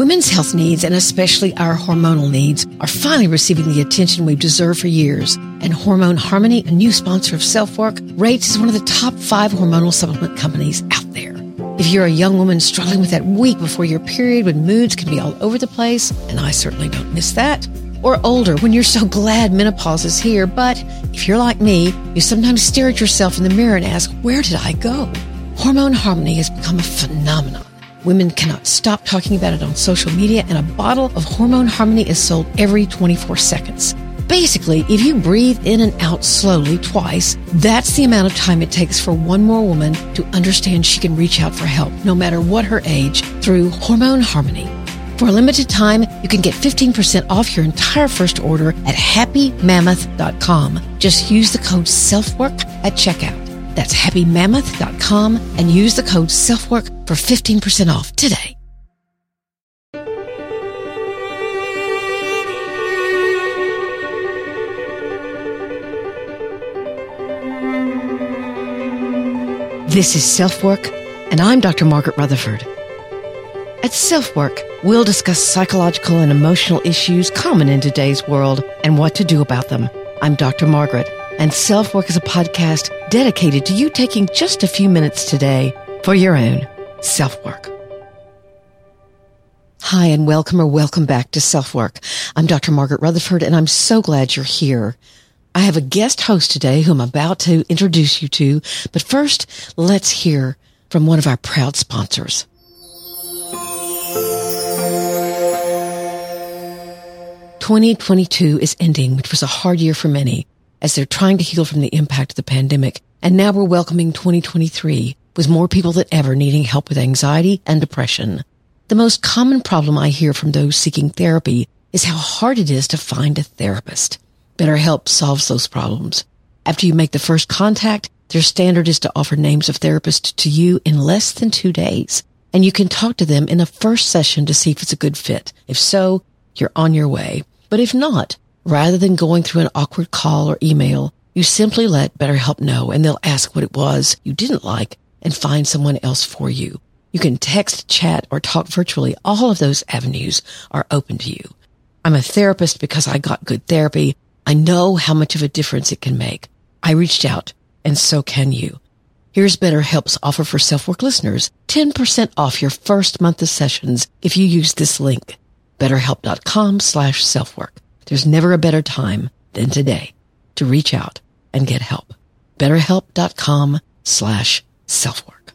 Women's health needs, and especially our hormonal needs, are finally receiving the attention we've deserved for years. And Hormone Harmony, a new sponsor of Self Work, rates as one of the top five hormonal supplement companies out there. If you're a young woman struggling with that week before your period when moods can be all over the place, and I certainly don't miss that, or older when you're so glad menopause is here, but if you're like me, you sometimes stare at yourself in the mirror and ask, where did I go? Hormone Harmony has become a phenomenon. Women cannot stop talking about it on social media, and a bottle of Hormone Harmony is sold every 24 seconds. Basically, if you breathe in and out slowly twice, that's the amount of time it takes for one more woman to understand she can reach out for help, no matter what her age, through Hormone Harmony. For a limited time, you can get 15% off your entire first order at happymammoth.com. Just use the code SELFWORK at checkout. That's happymammoth.com and use the code SELFWORK for 15% off today. This is Self Work, and I'm Dr. Margaret Rutherford. At Self Work, we'll discuss psychological and emotional issues common in today's world and what to do about them. I'm Dr. Margaret, and Self Work is a podcast dedicated to you taking just a few minutes today for your own self work. Hi, and welcome or welcome back to Self Work. I'm Dr. Margaret Rutherford, and I'm so glad you're here. I have a guest host today who I'm about to introduce you to, but first, let's hear from one of our proud sponsors. Twenty twenty two is ending, which was a hard year for many, as they're trying to heal from the impact of the pandemic. And now we're welcoming 2023 with more people than ever needing help with anxiety and depression. The most common problem I hear from those seeking therapy is how hard it is to find a therapist. BetterHelp solves those problems. After you make the first contact, their standard is to offer names of therapists to you in less than two days. And you can talk to them in a first session to see if it's a good fit. If so, you're on your way. But if not, rather than going through an awkward call or email, you simply let BetterHelp know and they'll ask what it was you didn't like and find someone else for you. You can text, chat, or talk virtually. All of those avenues are open to you. I'm a therapist because I got good therapy I know how much of a difference it can make. I reached out and so can you. Here's BetterHelp's offer for self-work listeners. 10% off your first month of sessions if you use this link. BetterHelp.com slash self-work. There's never a better time than today to reach out and get help. BetterHelp.com slash self-work.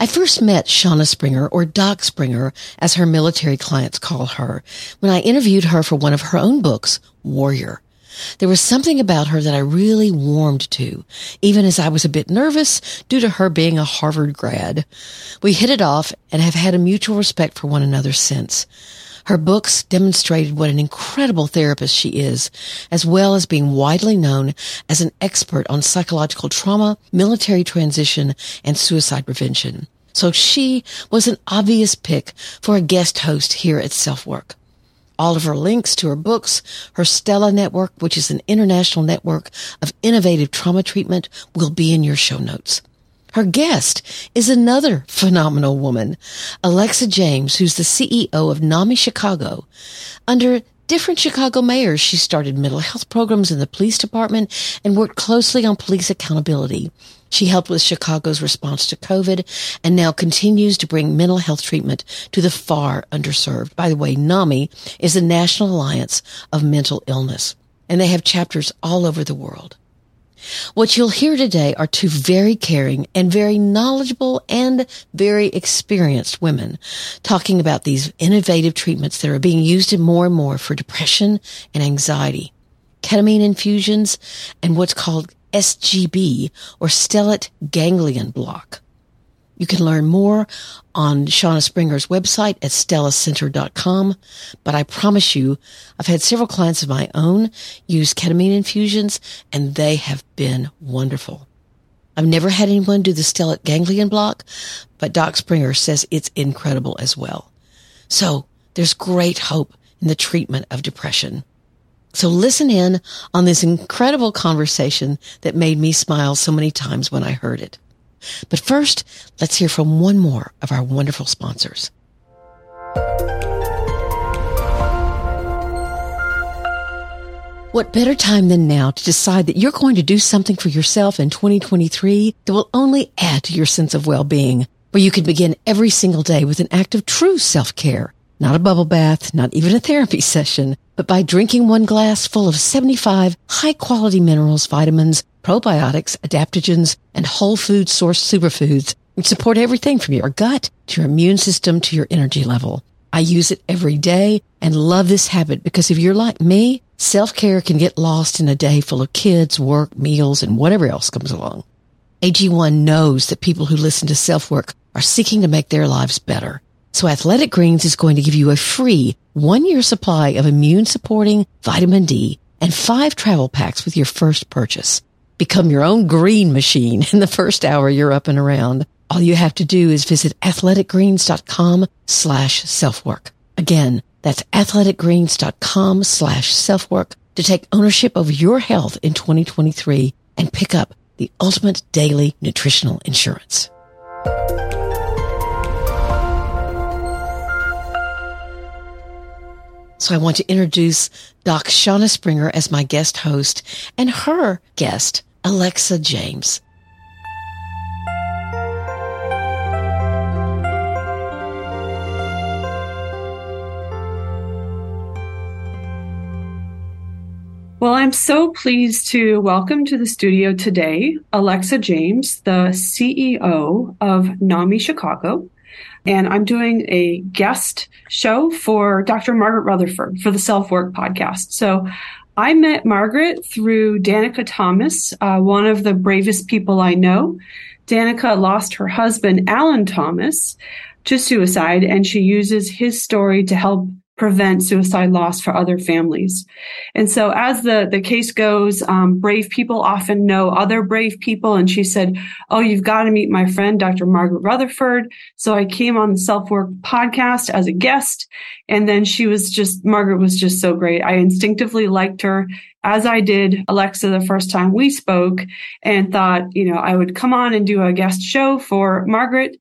I first met Shauna Springer, or Doc Springer, as her military clients call her, when I interviewed her for one of her own books, Warrior. There was something about her that I really warmed to, even as I was a bit nervous due to her being a Harvard grad. We hit it off and have had a mutual respect for one another since. Her books demonstrated what an incredible therapist she is, as well as being widely known as an expert on psychological trauma, military transition, and suicide prevention. So she was an obvious pick for a guest host here at Self-Work. All of her links to her books, her Stella Network, which is an international network of innovative trauma treatment, will be in your show notes. Her guest is another phenomenal woman, Alexa James, who's the CEO of NAMI Chicago. Under different Chicago mayors, she started mental health programs in the police department and worked closely on police accountability. She helped with Chicago's response to COVID and now continues to bring mental health treatment to the far underserved. By the way, NAMI is the National Alliance of Mental Illness, and they have chapters all over the world. What you'll hear today are two very caring and very knowledgeable and very experienced women talking about these innovative treatments that are being used more and more for depression and anxiety, ketamine infusions, and what's called SGB or stellate ganglion block. You can learn more on Shauna Springer's website at stellacenter.com. But I promise you, I've had several clients of my own use ketamine infusions and they have been wonderful. I've never had anyone do the stellate ganglion block, but Doc Springer says it's incredible as well. So there's great hope in the treatment of depression. So listen in on this incredible conversation that made me smile so many times when I heard it. But first, let's hear from one more of our wonderful sponsors. What better time than now to decide that you're going to do something for yourself in 2023 that will only add to your sense of well-being, where you can begin every single day with an act of true self-care, not a bubble bath, not even a therapy session, but by drinking one glass full of 75 high quality minerals, vitamins, probiotics, adaptogens, and whole food source superfoods, which support everything from your gut to your immune system to your energy level. I use it every day and love this habit because if you're like me, self-care can get lost in a day full of kids, work, meals, and whatever else comes along. AG1 knows that people who listen to self-work are seeking to make their lives better. So Athletic Greens is going to give you a free one year supply of immune supporting vitamin D and five travel packs with your first purchase. Become your own green machine in the first hour you're up and around. All you have to do is visit athleticgreens.com slash self-work. Again, that's athleticgreens.com slash self-work to take ownership of your health in 2023 and pick up the ultimate daily nutritional insurance. So I want to introduce Doc Shauna Springer as my guest host and her guest, Alexa James. Well, I'm so pleased to welcome to the studio today Alexa James, the CEO of NAMI Chicago. And I'm doing a guest show for Dr. Margaret Rutherford for the Self Work podcast. So I met Margaret through Danica Thomas, uh, one of the bravest people I know. Danica lost her husband, Alan Thomas, to suicide, and she uses his story to help prevent suicide loss for other families. And so as the, the case goes, um, brave people often know other brave people. And she said, Oh, you've got to meet my friend, Dr. Margaret Rutherford. So I came on the self work podcast as a guest. And then she was just, Margaret was just so great. I instinctively liked her as I did Alexa the first time we spoke and thought, you know, I would come on and do a guest show for Margaret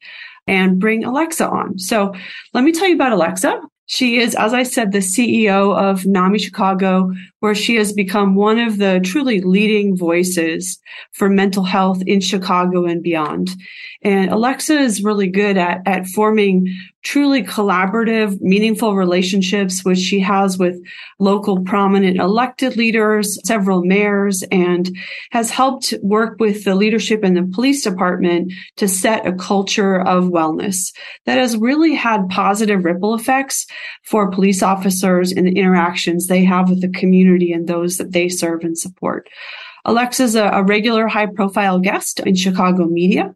and bring Alexa on. So let me tell you about Alexa. She is, as I said, the CEO of NAMI Chicago, where she has become one of the truly leading voices for mental health in Chicago and beyond. And Alexa is really good at, at forming truly collaborative, meaningful relationships, which she has with local prominent elected leaders, several mayors, and has helped work with the leadership in the police department to set a culture of wellness that has really had positive ripple effects for police officers and the interactions they have with the community and those that they serve and support. Alexa's a, a regular high profile guest in Chicago media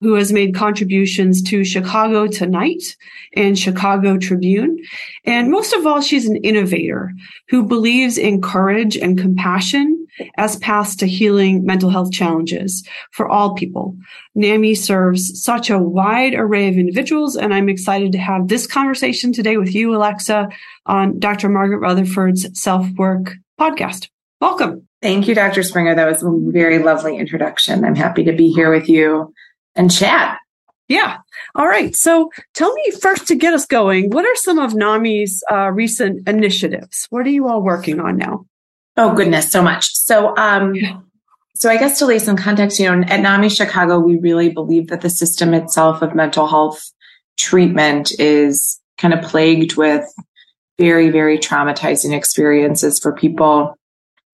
who has made contributions to Chicago Tonight and Chicago Tribune. And most of all, she's an innovator who believes in courage and compassion as paths to healing mental health challenges for all people. NAMI serves such a wide array of individuals, and I'm excited to have this conversation today with you, Alexa, on Dr. Margaret Rutherford's Self Work podcast. Welcome. Thank you, Dr. Springer. That was a very lovely introduction. I'm happy to be here with you and chat. Yeah. All right. So tell me first to get us going, what are some of NAMI's uh, recent initiatives? What are you all working on now? Oh, goodness, so much. So, um, so I guess to lay some context, you know, at NAMI Chicago, we really believe that the system itself of mental health treatment is kind of plagued with very, very traumatizing experiences for people,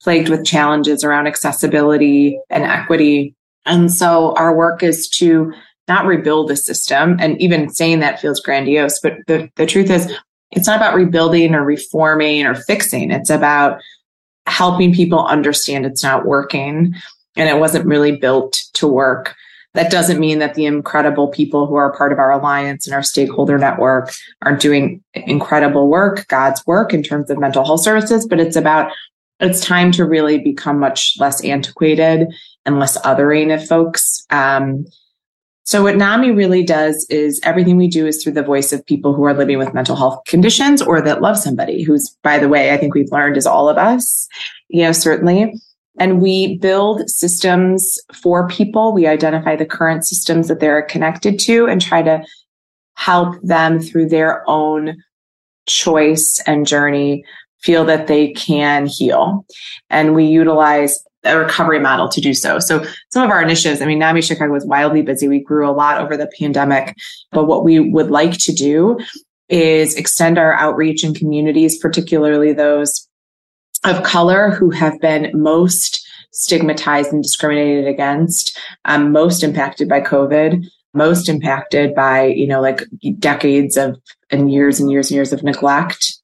plagued with challenges around accessibility and equity and so our work is to not rebuild the system. And even saying that feels grandiose, but the, the truth is it's not about rebuilding or reforming or fixing. It's about helping people understand it's not working and it wasn't really built to work. That doesn't mean that the incredible people who are part of our alliance and our stakeholder network aren't doing incredible work, God's work in terms of mental health services, but it's about it's time to really become much less antiquated and less othering of folks. Um, so what NAMI really does is everything we do is through the voice of people who are living with mental health conditions or that love somebody who's, by the way, I think we've learned is all of us, you know, certainly. And we build systems for people. We identify the current systems that they're connected to and try to help them through their own choice and journey feel that they can heal. And we utilize a recovery model to do so. So some of our initiatives, I mean, NAMI Chicago was wildly busy. We grew a lot over the pandemic, but what we would like to do is extend our outreach in communities, particularly those of color who have been most stigmatized and discriminated against, um, most impacted by COVID, most impacted by, you know, like decades of and years and years and years of neglect.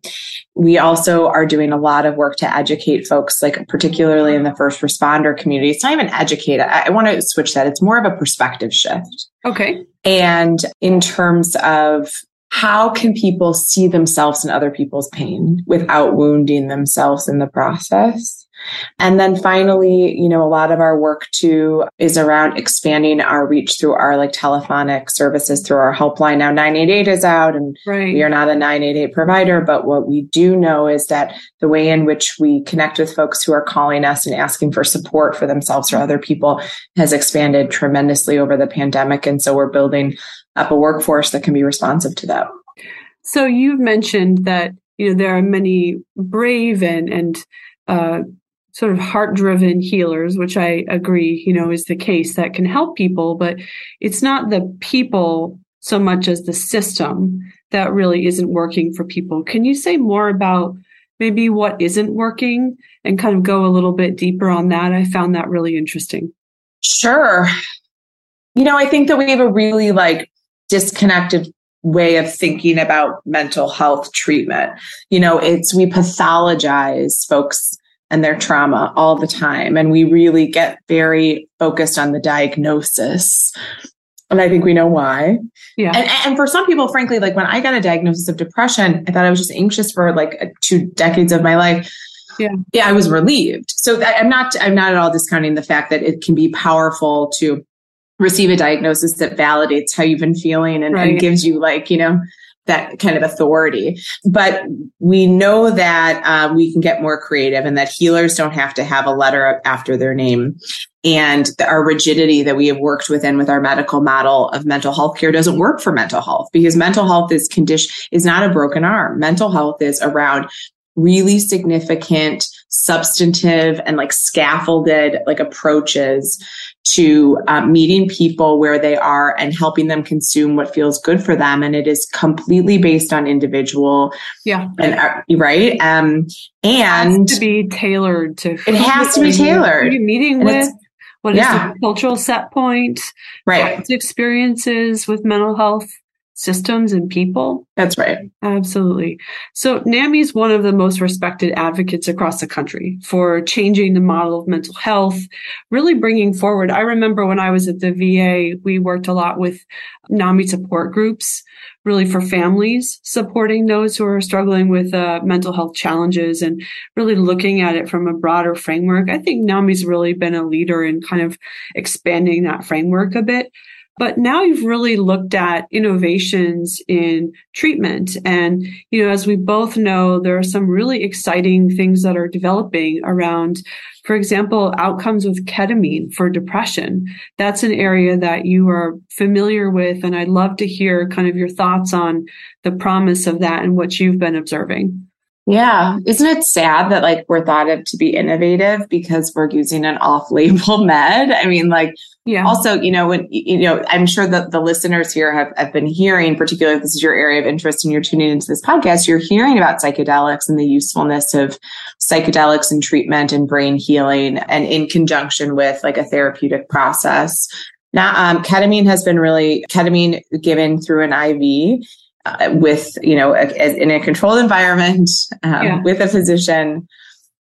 We also are doing a lot of work to educate folks, like particularly in the first responder community. It's not even educate. I, I want to switch that. It's more of a perspective shift. Okay. And in terms of how can people see themselves in other people's pain without wounding themselves in the process? And then finally, you know, a lot of our work too is around expanding our reach through our like telephonic services through our helpline. Now 988 is out and right. we are not a 988 provider, but what we do know is that the way in which we connect with folks who are calling us and asking for support for themselves or other people has expanded tremendously over the pandemic. And so we're building up a workforce that can be responsive to that. So you've mentioned that you know there are many brave and and uh, sort of heart driven healers, which I agree, you know, is the case that can help people, but it's not the people so much as the system that really isn't working for people. Can you say more about maybe what isn't working and kind of go a little bit deeper on that? I found that really interesting. Sure. You know, I think that we have a really like disconnected way of thinking about mental health treatment. You know, it's we pathologize folks and their trauma all the time. And we really get very focused on the diagnosis. And I think we know why. Yeah. And, and for some people, frankly, like when I got a diagnosis of depression, I thought I was just anxious for like two decades of my life. Yeah. Yeah. I was relieved. So I'm not, I'm not at all discounting the fact that it can be powerful to receive a diagnosis that validates how you've been feeling and, right. and gives you like, you know, that kind of authority. But we know that um, we can get more creative and that healers don't have to have a letter after their name. And the, our rigidity that we have worked within with our medical model of mental health care doesn't work for mental health because mental health is condition is not a broken arm. Mental health is around really significant substantive and like scaffolded like approaches to uh, meeting people where they are and helping them consume what feels good for them. And it is completely based on individual yeah. and uh, right? Um and to be tailored to it has to be tailored. meeting and with. What is yeah. the cultural set point? Right. Experiences with mental health systems and people. That's right. Absolutely. So NAMI is one of the most respected advocates across the country for changing the model of mental health, really bringing forward. I remember when I was at the VA, we worked a lot with NAMI support groups, really for families supporting those who are struggling with uh, mental health challenges and really looking at it from a broader framework. I think NAMI's really been a leader in kind of expanding that framework a bit. But now you've really looked at innovations in treatment. And, you know, as we both know, there are some really exciting things that are developing around, for example, outcomes with ketamine for depression. That's an area that you are familiar with. And I'd love to hear kind of your thoughts on the promise of that and what you've been observing. Yeah. Isn't it sad that like we're thought of to be innovative because we're using an off label med? I mean, like, yeah. Also, you know, when, you know, I'm sure that the listeners here have, have been hearing, particularly if this is your area of interest and you're tuning into this podcast, you're hearing about psychedelics and the usefulness of psychedelics and treatment and brain healing and in conjunction with like a therapeutic process. Now, um, ketamine has been really ketamine given through an IV uh, with, you know, a, a, in a controlled environment um, yeah. with a physician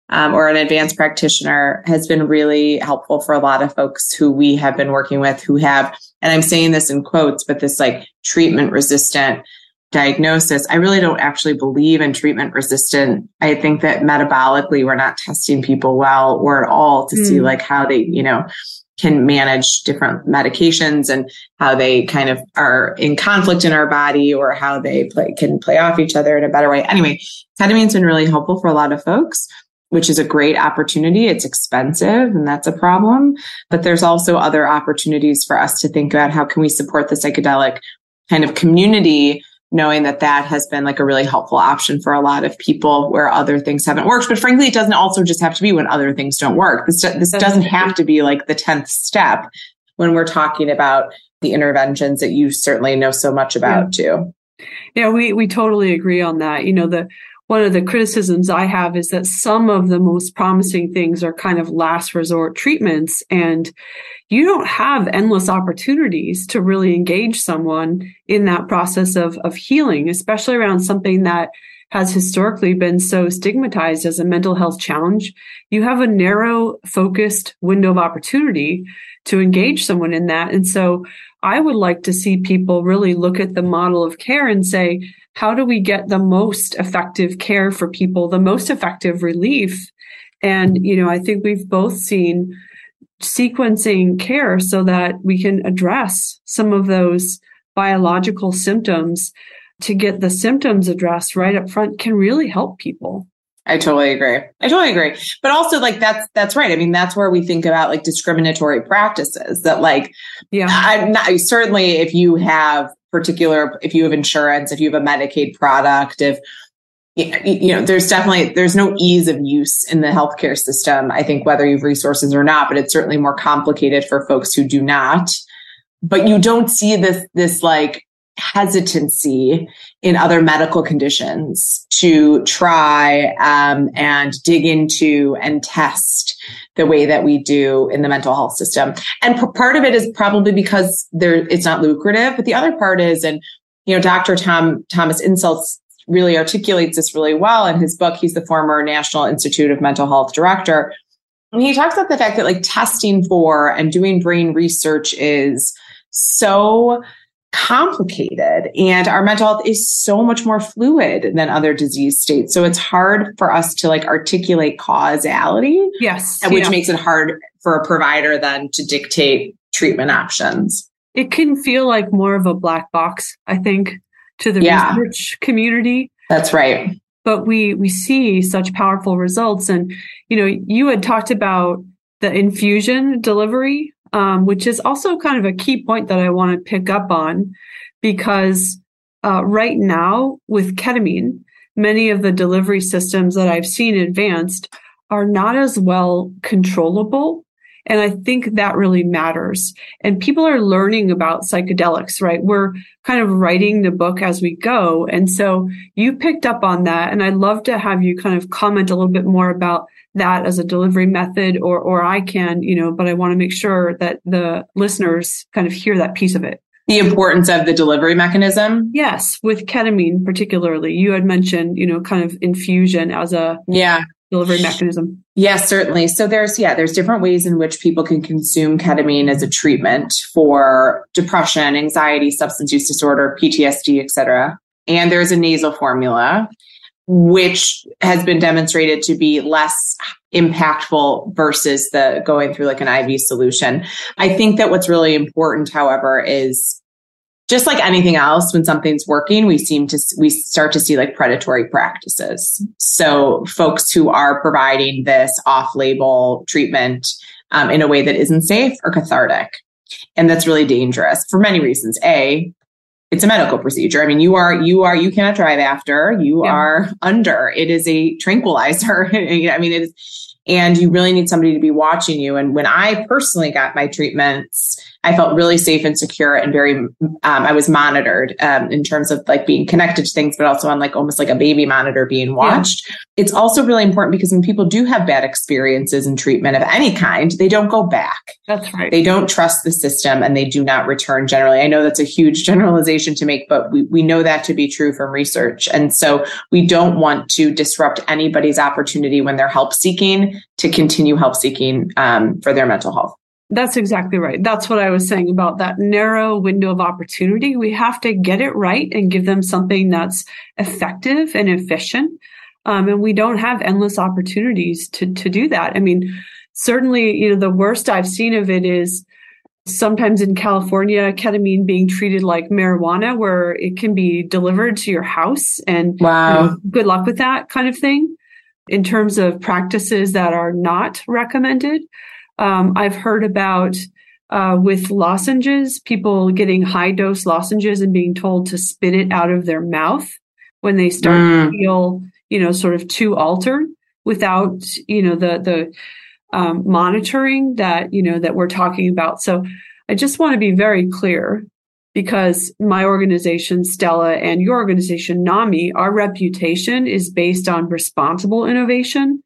um, or an advanced practitioner has been really helpful for a lot of folks who we have been working with who have, and I'm saying this in quotes, but this like treatment resistant diagnosis. I really don't actually believe in treatment resistant. I think that metabolically we're not testing people well or at all to mm. see like how they, you know, can manage different medications and how they kind of are in conflict in our body or how they play, can play off each other in a better way. Anyway, ketamine's been really helpful for a lot of folks. which is a great opportunity. It's expensive and that's a problem. But there's also other opportunities for us to think about how can we support the psychedelic kind of community knowing that that has been like a really helpful option for a lot of people where other things haven't worked. But frankly, it doesn't also just have to be when other things don't work. This, this doesn't have to be like the 10th step when we're talking about the interventions that you certainly know so much about yeah. too. Yeah, we, we totally agree on that. You know, the, one of the criticisms I have is that some of the most promising things are kind of last resort treatments and you don't have endless opportunities to really engage someone in that process of, of healing, especially around something that has historically been so stigmatized as a mental health challenge. You have a narrow focused window of opportunity to engage someone in that. And so I would like to see people really look at the model of care and say, how do we get the most effective care for people, the most effective relief? And, you know, I think we've both seen sequencing care so that we can address some of those biological symptoms to get the symptoms addressed right up front can really help people. I totally agree. I totally agree. But also like that's that's right. I mean, that's where we think about like discriminatory practices that like yeah. I'm not certainly if you have particular if you have insurance, if you have a Medicaid product, if you know, there's definitely there's no ease of use in the healthcare system. I think whether you have resources or not, but it's certainly more complicated for folks who do not. But you don't see this this like hesitancy in other medical conditions to try um, and dig into and test the way that we do in the mental health system. And p- part of it is probably because there it's not lucrative, but the other part is, and you know, Dr. Tom Thomas Insel really articulates this really well in his book. He's the former National Institute of Mental Health director. And he talks about the fact that like testing for and doing brain research is so complicated and our mental health is so much more fluid than other disease states. So it's hard for us to like articulate causality yes which yeah. makes it hard for a provider then to dictate treatment options. It can feel like more of a black box i think to the yeah. research community. That's right. But we we see such powerful results. And you know you had talked about the infusion delivery um, which is also kind of a key point that I want to pick up on because uh, right now with ketamine, many of the delivery systems that I've seen advanced are not as well controllable. And I think that really matters. And people are learning about psychedelics, right? We're kind of writing the book as we go. And so you picked up on that. And I'd love to have you kind of comment a little bit more about that as a delivery method or or I can, you know, but I want to make sure that the listeners kind of hear that piece of it. The importance of the delivery mechanism? Yes, with ketamine particularly. You had mentioned, you know, kind of infusion as a yeah delivery mechanism. Yes, certainly. So there's yeah, there's different ways in which people can consume ketamine as a treatment for depression, anxiety, substance use disorder, PTSD, etc. And there's a nasal formula which has been demonstrated to be less impactful versus the going through like an IV solution. I think that what's really important, however, is just like anything else, when something's working, we seem to, we start to see like predatory practices. So folks who are providing this off label treatment um, in a way that isn't safe or cathartic. And that's really dangerous for many reasons. A, it's a medical procedure. I mean, you are, you are, you cannot drive after, you yeah. are under. It is a tranquilizer. I mean, it is, and you really need somebody to be watching you. And when I personally got my treatments, I felt really safe and secure and very, um, I was monitored um, in terms of like being connected to things, but also on like almost like a baby monitor being watched. Yeah. It's also really important because when people do have bad experiences in treatment of any kind, they don't go back. That's right. They don't trust the system and they do not return generally. I know that's a huge generalization to make, but we, we know that to be true from research. And so we don't want to disrupt anybody's opportunity when they're help seeking to continue help seeking um, for their mental health. That's exactly right. That's what I was saying about that narrow window of opportunity. We have to get it right and give them something that's effective and efficient. Um, and we don't have endless opportunities to, to do that. I mean, certainly, you know, the worst I've seen of it is sometimes in California, ketamine being treated like marijuana, where it can be delivered to your house and wow. You know, good luck with that kind of thing. in terms of practices that are not recommended. Um, I've heard about uh, with lozenges, people getting high dose lozenges and being told to spit it out of their mouth when they start mm. to feel, you know, sort of too altered without, you know, the the um, monitoring that you know that we're talking about. So I just want to be very clear because my organization, Stella, and your organization, NAMI, our reputation is based on responsible innovation.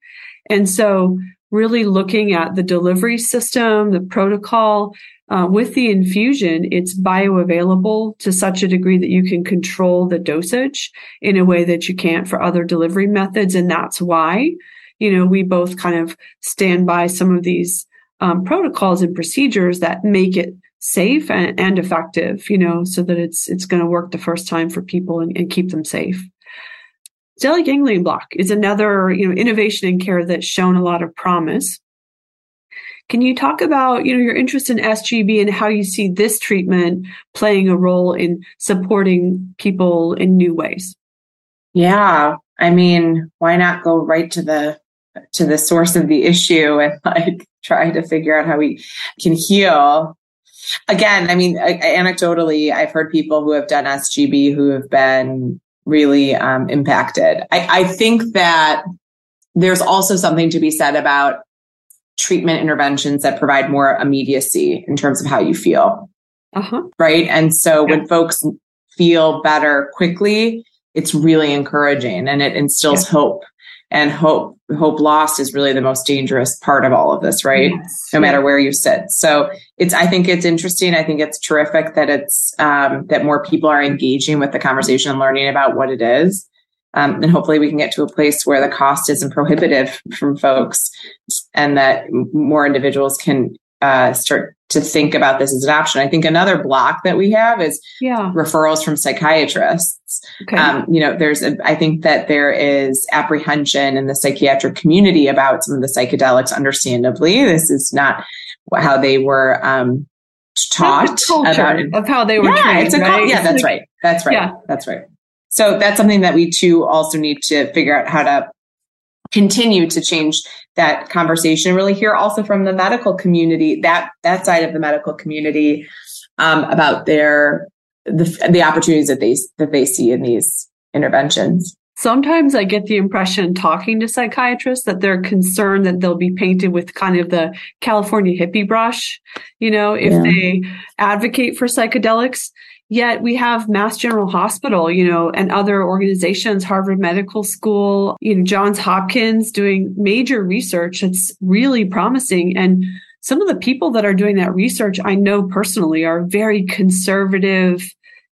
And so really looking at the delivery system, the protocol, uh, with the infusion, it's bioavailable to such a degree that you can control the dosage in a way that you can't for other delivery methods. And that's why, you know, we both kind of stand by some of these um, protocols and procedures that make it safe and, and effective, you know, so that it's it's going to work the first time for people and, and keep them safe. Stellate ganglion block is another, you know, innovation in care that's shown a lot of promise. Can you talk about, you know, your interest in SGB and how you see this treatment playing a role in supporting people in new ways? Yeah, I mean, why not go right to the to the source of the issue and like try to figure out how we can heal again, I mean, anecdotally, I've heard people who have done SGB who have been really um, impacted. I, I think that there's also something to be said about treatment interventions that provide more immediacy in terms of how you feel. Uh-huh. Right. And so yeah. when folks feel better quickly, it's really encouraging and it instills yeah. hope and hope hope lost is really the most dangerous part of all of this right? Yes. no matter where you sit. So it's i think it's interesting. I think it's terrific that it's um, that more people are engaging with the conversation and learning about what it is. Um, and hopefully we can get to a place where the cost isn't prohibitive from folks and that more individuals can uh, start to think about this as an option. I think another block that we have is yeah. referrals from psychiatrists. Okay. Um, you know, there's, a, I think that there is apprehension in the psychiatric community about some of the psychedelics. Understandably, this is not how they were um, taught about it. of how they were yeah, trained. It's a right? yeah, that's right. That's right. Yeah. That's right. So that's something that we too also need to figure out how to continue to change that conversation really hear also from the medical community that that side of the medical community um, about their the, the opportunities that they that they see in these interventions sometimes i get the impression talking to psychiatrists that they're concerned that they'll be painted with kind of the california hippie brush you know if yeah. they advocate for psychedelics Yet we have Mass General Hospital, you know, and other organizations, Harvard Medical School, you know, Johns Hopkins doing major research. that's really promising. And some of the people that are doing that research, I know personally are very conservative,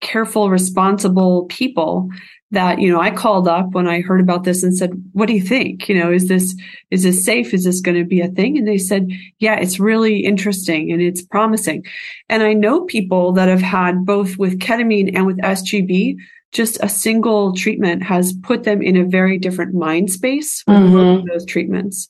careful, responsible people that you know i called up when i heard about this and said what do you think? You know is this is this safe? Is this going to be a thing? And they said yeah it's really interesting and it's promising. And i know people that have had both with ketamine and with sgb just a single treatment has put them in a very different mind space with mm-hmm. those treatments.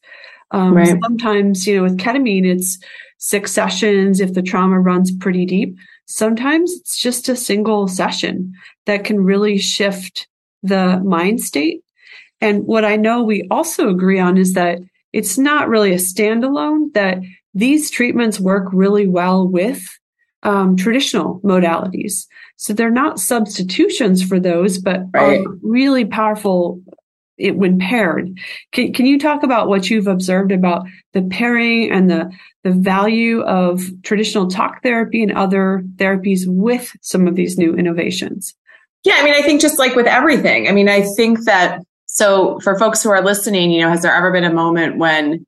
Um, right. sometimes you know with ketamine it's six sessions if the trauma runs pretty deep. Sometimes it's just a single session that can really shift the mind state. And what I know we also agree on is that it's not really a standalone, that these treatments work really well with um, traditional modalities. So they're not substitutions for those, but right. are really powerful it, when paired. Can, can you talk about what you've observed about the pairing and the, the value of traditional talk therapy and other therapies with some of these new innovations? Yeah, I mean, I think just like with everything, I mean, I think that so for folks who are listening, you know, has there ever been a moment when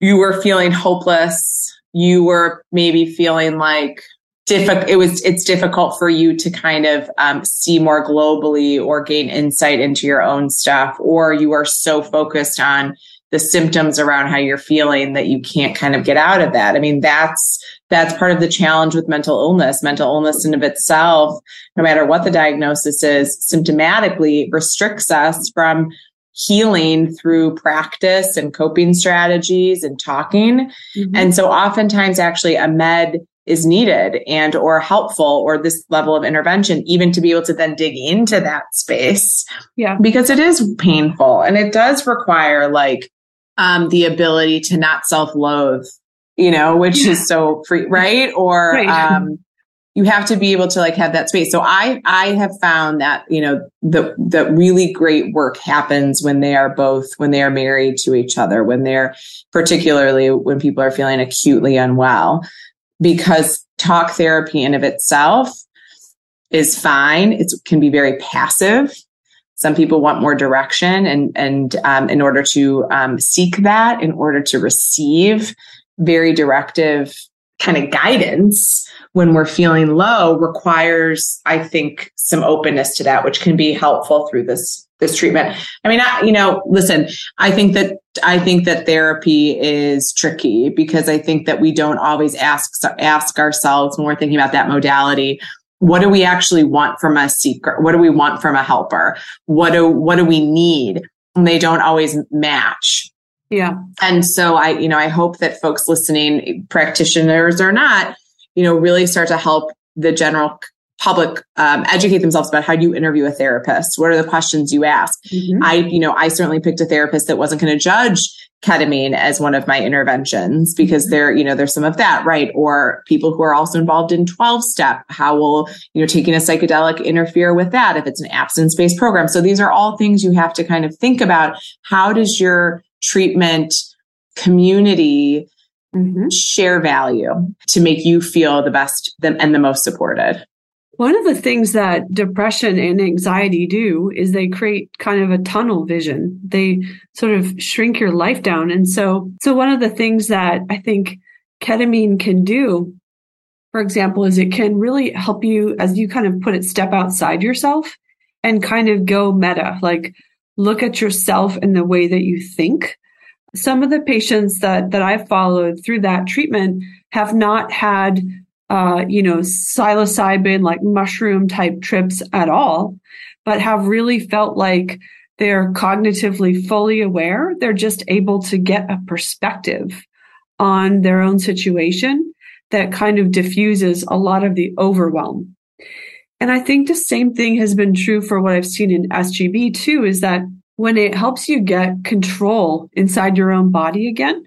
you were feeling hopeless? You were maybe feeling like difficult. It was, it's difficult for you to kind of um, see more globally or gain insight into your own stuff, or you are so focused on the symptoms around how you're feeling that you can't kind of get out of that. I mean, that's that's part of the challenge with mental illness. Mental illness in of itself, no matter what the diagnosis is, symptomatically restricts us from healing through practice and coping strategies and talking. Mm-hmm. And so oftentimes actually a med is needed and or helpful or this level of intervention even to be able to then dig into that space yeah because it is painful and it does require like um the ability to not self-loathe you know which yeah. is so free right or right. um you have to be able to like have that space. So I I have found that you know the the really great work happens when they are both when they are married to each other when they're particularly when people are feeling acutely unwell because talk therapy in of itself is fine. It can be very passive. Some people want more direction and and um, in order to um, seek that in order to receive very directive kind of guidance when we're feeling low requires, I think, some openness to that, which can be helpful through this this treatment. I mean, I, you know, listen, I think that I think that therapy is tricky because I think that we don't always ask ask ourselves when we're thinking about that modality. What do we actually want from a seeker? What do we want from a helper? What do what do we need? And they don't always match. Yeah. And so I, you know, I hope that folks listening, practitioners or not, you know, really start to help the general public um, educate themselves about how do you interview a therapist? What are the questions you ask? Mm-hmm. i you know i certainly picked a therapist that wasn't going to judge ketamine as one of my interventions because there you know there's some of that right? Or people who are also involved in 12 step how will you know taking a psychedelic interfere with that if it's an abstinence based program? So these are all things you have to kind of think about. How does your treatment community mm-hmm. share value to make you feel the best and the most supported. One of the things that depression and anxiety do is they create kind of a tunnel vision. They sort of shrink your life down. And so, so one of the things that I think ketamine can do, for example, is it can really help you, as you kind of put it, step outside yourself and kind of go meta, like look at yourself in the way that you think some of the patients that that I've followed through that treatment have not had uh, you know psilocybin like mushroom type trips at all, but have really felt like they're cognitively fully aware. They're just able to get a perspective on their own situation that kind of diffuses a lot of the overwhelm. And I think the same thing has been true for what I've seen in SGB too, is that when it helps you get control inside your own body again,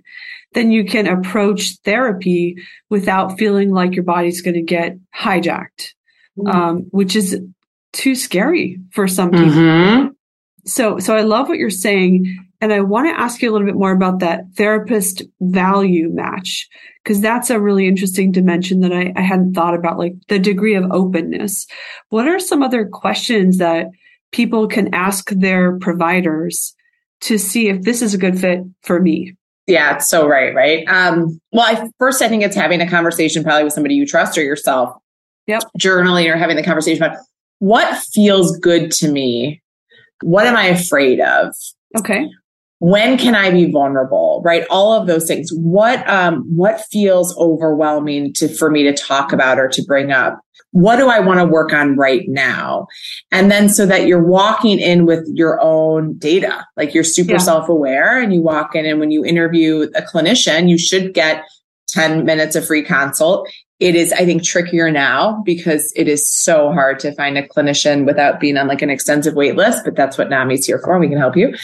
then you can approach therapy without feeling like your body's going to get hijacked, mm-hmm. um, which is too scary for some people. Mm-hmm. So, so I love what you're saying. And I want to ask you a little bit more about that therapist value match, because that's a really interesting dimension that I, I hadn't thought about, like the degree of openness. What are some other questions that people can ask their providers to see if this is a good fit for me. Yeah, it's so right, right? Um, well, I, first, I think it's having a conversation probably with somebody you trust or yourself. Yep. Journaling or having the conversation about what feels good to me. What am I afraid of? Okay. When can I be vulnerable? Right? All of those things. What um what feels overwhelming to for me to talk about or to bring up? what do I want to work on right now? And then so that you're walking in with your own data, like you're super yeah. self aware and you walk in and when you interview a clinician, you should get 10 minutes of free consult. It is, I think, trickier now because it is so hard to find a clinician without being on like an extensive wait list, but that's what NAMI's here for. We can help you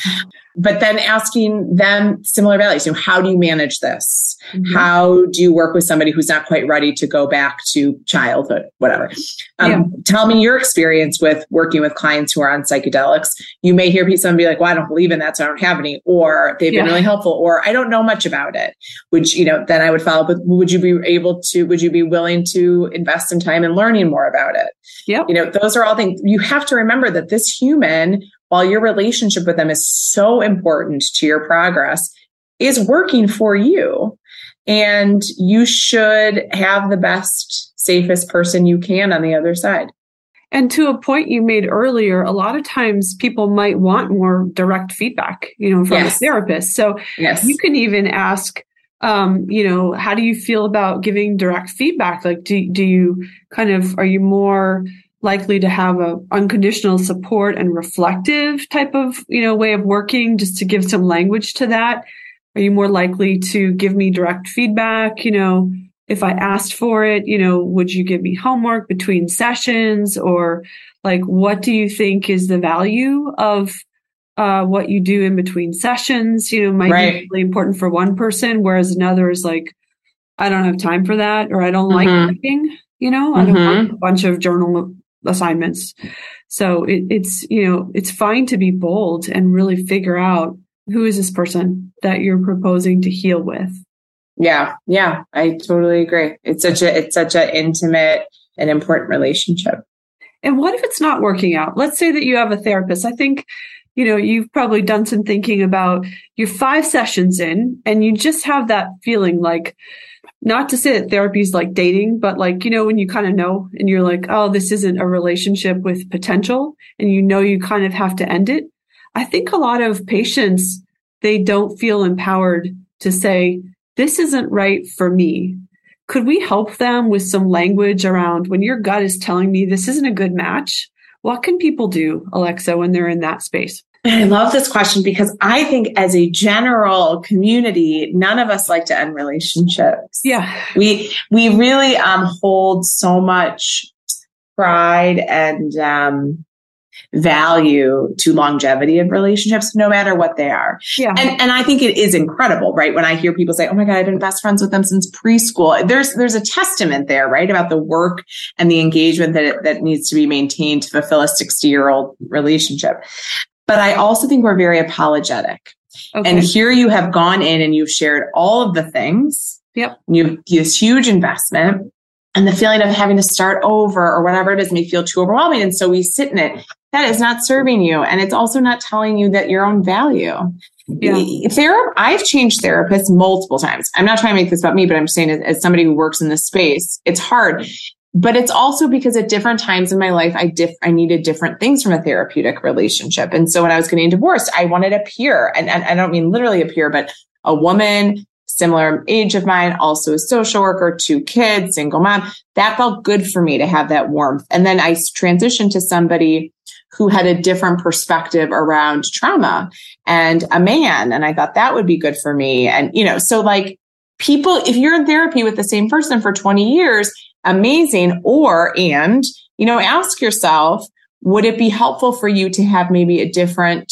but then asking them similar values. You know, how do you manage this? Mm-hmm. How do you work with somebody who's not quite ready to go back to childhood, whatever? Um, yeah. Tell me your experience with working with clients who are on psychedelics. You may hear someone be like, well, I don't believe in that, so I don't have any, or they've yeah. been really helpful, or I don't know much about it. Which, you know, then I would follow up with, would you be able to, would you be willing to invest some time in learning more about it? Yeah. You know, those are all things you have to remember that this human while your relationship with them is so important to your progress, is working for you. And you should have the best, safest person you can on the other side. And to a point you made earlier, a lot of times people might want more direct feedback, you know, from yes. a therapist. So yes. you can even ask, um, you know, how do you feel about giving direct feedback? Like, do, do you kind of, are you more likely to have a unconditional support and reflective type of, you know, way of working just to give some language to that? Are you more likely to give me direct feedback? You know, if I asked for it, you know, would you give me homework between sessions or like, what do you think is the value of uh, what you do in between sessions, you know, might right. be really important for one person, whereas another is like, I don't have time for that, or I don't mm-hmm. like writing, you know, I don't mm-hmm. want a bunch of journal assignments. So it, it's, you know, it's fine to be bold and really figure out who is this person that you're proposing to heal with. Yeah. Yeah. I totally agree. It's such a, it's such an intimate and important relationship. And what if it's not working out? Let's say that you have a therapist. I think you know, you've probably done some thinking about your five sessions in and you just have that feeling like, not to say that therapy is like dating, but like, you know, when you kind of know and you're like, oh, this isn't a relationship with potential and you know you kind of have to end it. I think a lot of patients, they don't feel empowered to say, this isn't right for me. Could we help them with some language around when your gut is telling me this isn't a good match? What can people do, Alexa, when they're in that space? I love this question because I think as a general community, none of us like to end relationships. Yeah. We, we really, um, hold so much pride and, um, value to longevity of relationships, no matter what they are. Yeah. And, and I think it is incredible, right? When I hear people say, Oh my God, I've been best friends with them since preschool. There's, there's a testament there, right? About the work and the engagement that, that needs to be maintained to fulfill a 60 year old relationship. But I also think we're very apologetic. Okay. And here you have gone in and you've shared all of the things. Yep. You've this huge investment and the feeling of having to start over or whatever it is may feel too overwhelming. And so we sit in it that is not serving you. And it's also not telling you that your own value. Yeah. Therap- I've changed therapists multiple times. I'm not trying to make this about me, but I'm saying as, as somebody who works in this space, it's hard. But it's also because at different times in my life, I diff- I needed different things from a therapeutic relationship. And so when I was getting divorced, I wanted a peer, and, and I don't mean literally a peer, but a woman similar age of mine, also a social worker, two kids, single mom. That felt good for me to have that warmth. And then I transitioned to somebody who had a different perspective around trauma and a man. And I thought that would be good for me. And, you know, so like people, if you're in therapy with the same person for 20 years, amazing. Or, and, you know, ask yourself, would it be helpful for you to have maybe a different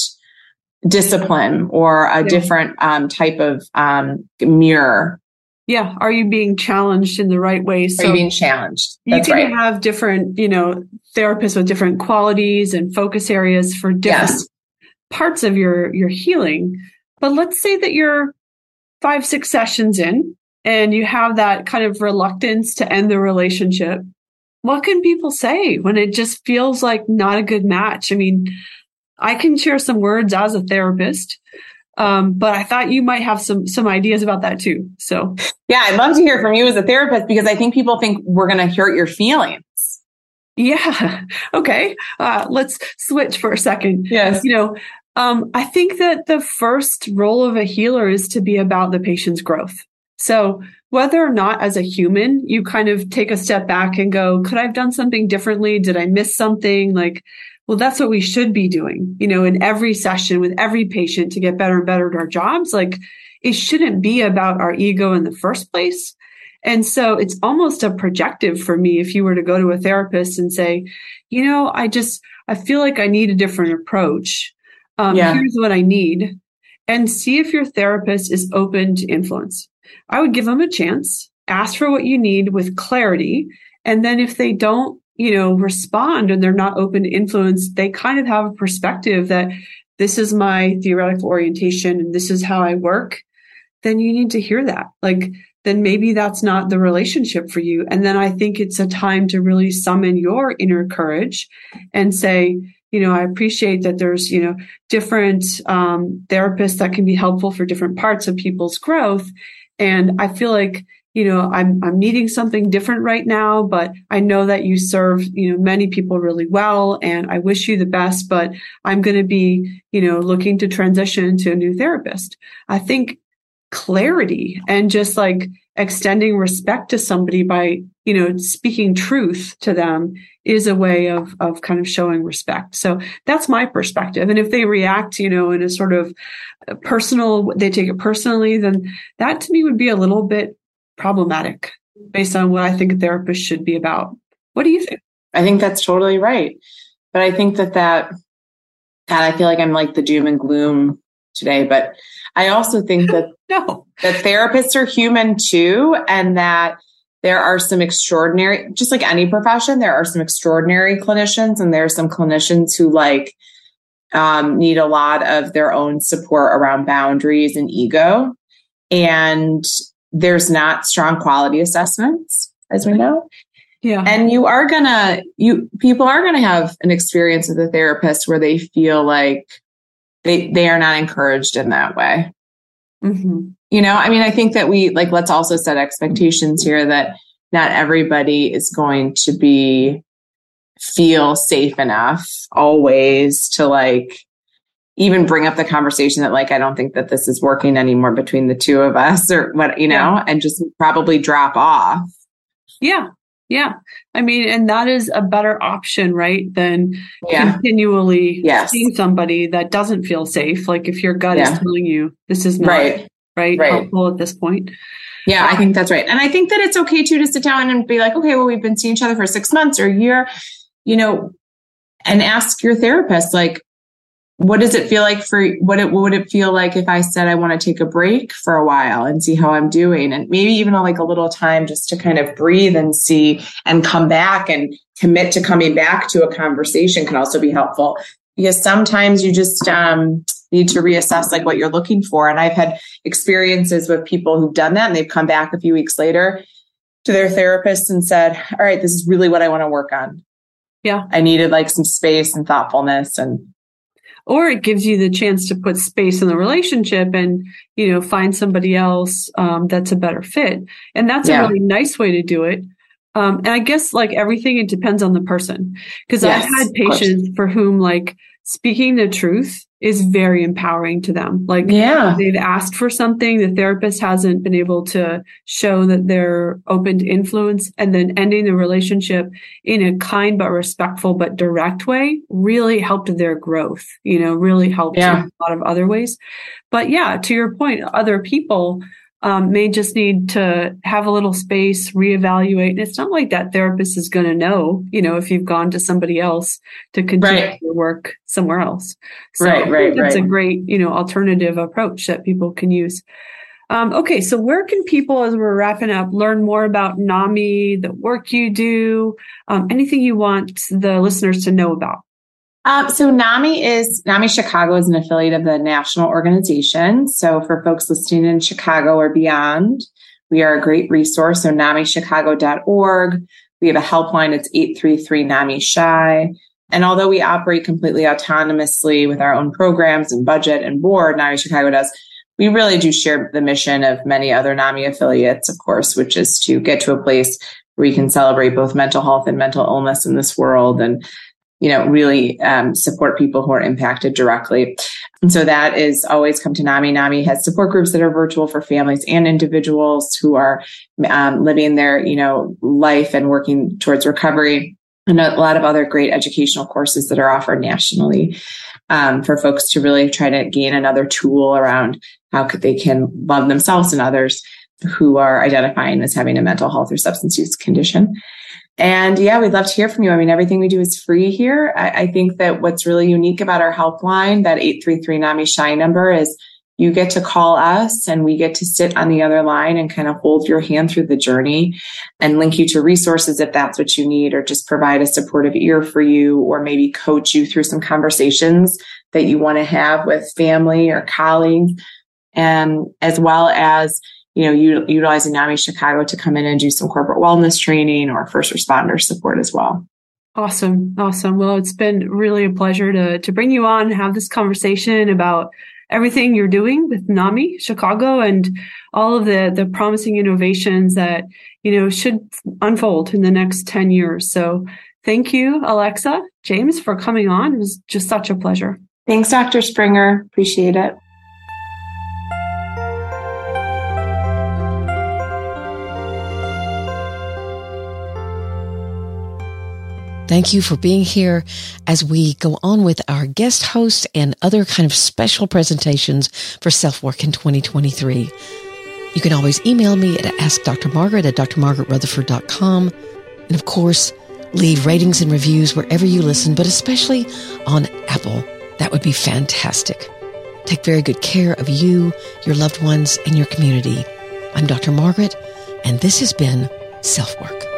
discipline or a yeah. different um, type of um, mirror yeah. Are you being challenged in the right way? So Are you being challenged? That's you can right. have different, you know, therapists with different qualities and focus areas for different yes. parts of your, your healing. But let's say that you're five, six sessions in and you have that kind of reluctance to end the relationship. What can people say when it just feels like not a good match? I mean, I can share some words as a therapist um, but I thought you might have some some ideas about that too. So yeah, I'd love to hear from you as a therapist because I think people think we're going to hurt your feelings. Yeah. Okay. Uh, let's switch for a second. Yes. You know, um, I think that the first role of a healer is to be about the patient's growth. So whether or not as a human, you kind of take a step back and go, could I have done something differently? Did I miss something? Like, well, that's what we should be doing, you know, in every session with every patient to get better and better at our jobs. Like it shouldn't be about our ego in the first place. And so it's almost a projective for me if you were to go to a therapist and say, you know, I just, I feel like I need a different approach. Um, yeah. Here's what I need. And see if your therapist is open to influence. I would give them a chance, ask for what you need with clarity. And then if they don't you know, respond and they're not open to influence, they kind of have a perspective that this is my theoretical orientation and this is how I work, then you need to hear that. Like, then maybe that's not the relationship for you. And then I think it's a time to really summon your inner courage and say, you know, I appreciate that there's, you know, different um, therapists that can be helpful for different parts of people's growth. And I feel like you know, I'm, I'm needing something different right now, but I know that you serve, you know, many people really well and I wish you the best, but I'm going to be, you know, looking to transition to a new therapist. I think clarity and just like extending respect to somebody by, you know, speaking truth to them is a way of, of kind of showing respect. So that's my perspective. And if they react, you know, in a sort of uh, personal, they take it personally, then that to me would be a little bit problematic. based on what I think a therapist should be about. What do you think? I think that's totally right. But I think that that, God, I feel like I'm like the doom and gloom today, but I also think that no. that therapists are human too, and that there are some extraordinary, just like any profession, there are some extraordinary clinicians, and there are some clinicians who like um, need a lot of their own support around boundaries and ego. And there's not strong quality assessments, as we know. Yeah. And you are gonna, you, people are gonna have an experience with a therapist where they feel like they, they are not encouraged in that way. Mm-hmm. You know, I mean, I think that we, like, let's also set expectations here that not everybody is going to be, feel safe enough always to like, even bring up the conversation that like I don't think that this is working anymore between the two of us or what you know yeah. and just probably drop off. Yeah. Yeah. I mean, and that is a better option, right? Than yeah. continually yes. seeing somebody that doesn't feel safe. Like if your gut yeah. is telling you this is not right, right, right. helpful at this point. Yeah, I think that's right. And I think that it's okay too to sit down and be like, okay, well, we've been seeing each other for six months or a year, you know, and ask your therapist, like, what does it feel like for what it what would it feel like if I said I want to take a break for a while and see how I'm doing? And maybe even like a little time just to kind of breathe and see and come back and commit to coming back to a conversation can also be helpful. Because sometimes you just um, need to reassess like what you're looking for. And I've had experiences with people who've done that and they've come back a few weeks later to their therapist and said all right this is really what I want to work on. Yeah. I needed like some space and thoughtfulness and or it gives you the chance to put space in the relationship and you know find somebody else um, that's a better fit. And that's yeah. a really nice way to do it. Um, and i guess like everything it depends on the person. Because yes, i've had patients for whom like speaking the truth is very empowering to them. Like yeah. they've asked for something, the therapist hasn't been able to show that they're open to influence and then ending the relationship in a kind but respectful but direct way really helped their growth, you know, really helped yeah. in a lot of other ways. But yeah, to your point, other people um, may just need to have a little space, reevaluate. And it's not like that therapist is going to know, you know, if you've gone to somebody else to continue right. your work somewhere else. So right, right, that's right. a great, you know, alternative approach that people can use. Um, okay, so where can people, as we're wrapping up, learn more about NAMI, the work you do, um, anything you want the listeners to know about? Um, so NAMI is NAMI Chicago is an affiliate of the national organization. So for folks listening in Chicago or beyond, we are a great resource. So NAMIChicago.org. We have a helpline. It's 833 NAMI CHI. And although we operate completely autonomously with our own programs and budget and board, NAMI Chicago does, we really do share the mission of many other NAMI affiliates, of course, which is to get to a place where we can celebrate both mental health and mental illness in this world and you know, really um, support people who are impacted directly. And so that is always come to NAMI. NAMI has support groups that are virtual for families and individuals who are um, living their, you know, life and working towards recovery and a lot of other great educational courses that are offered nationally um, for folks to really try to gain another tool around how they can love themselves and others who are identifying as having a mental health or substance use condition. And yeah, we'd love to hear from you. I mean, everything we do is free here. I, I think that what's really unique about our helpline, that 833 NAMI CHI number is you get to call us and we get to sit on the other line and kind of hold your hand through the journey and link you to resources if that's what you need, or just provide a supportive ear for you, or maybe coach you through some conversations that you want to have with family or colleagues. And as well as you know, utilizing NAMI Chicago to come in and do some corporate wellness training or first responder support as well. Awesome. Awesome. Well, it's been really a pleasure to, to bring you on and have this conversation about everything you're doing with NAMI Chicago and all of the, the promising innovations that, you know, should unfold in the next 10 years. So thank you, Alexa, James, for coming on. It was just such a pleasure. Thanks, Dr. Springer. Appreciate it. Thank you for being here as we go on with our guest host and other kind of special presentations for Self Work in 2023. You can always email me at askdrmargaret at drmargaretrutherford.com. And of course, leave ratings and reviews wherever you listen, but especially on Apple. That would be fantastic. Take very good care of you, your loved ones, and your community. I'm Dr. Margaret, and this has been Self Work.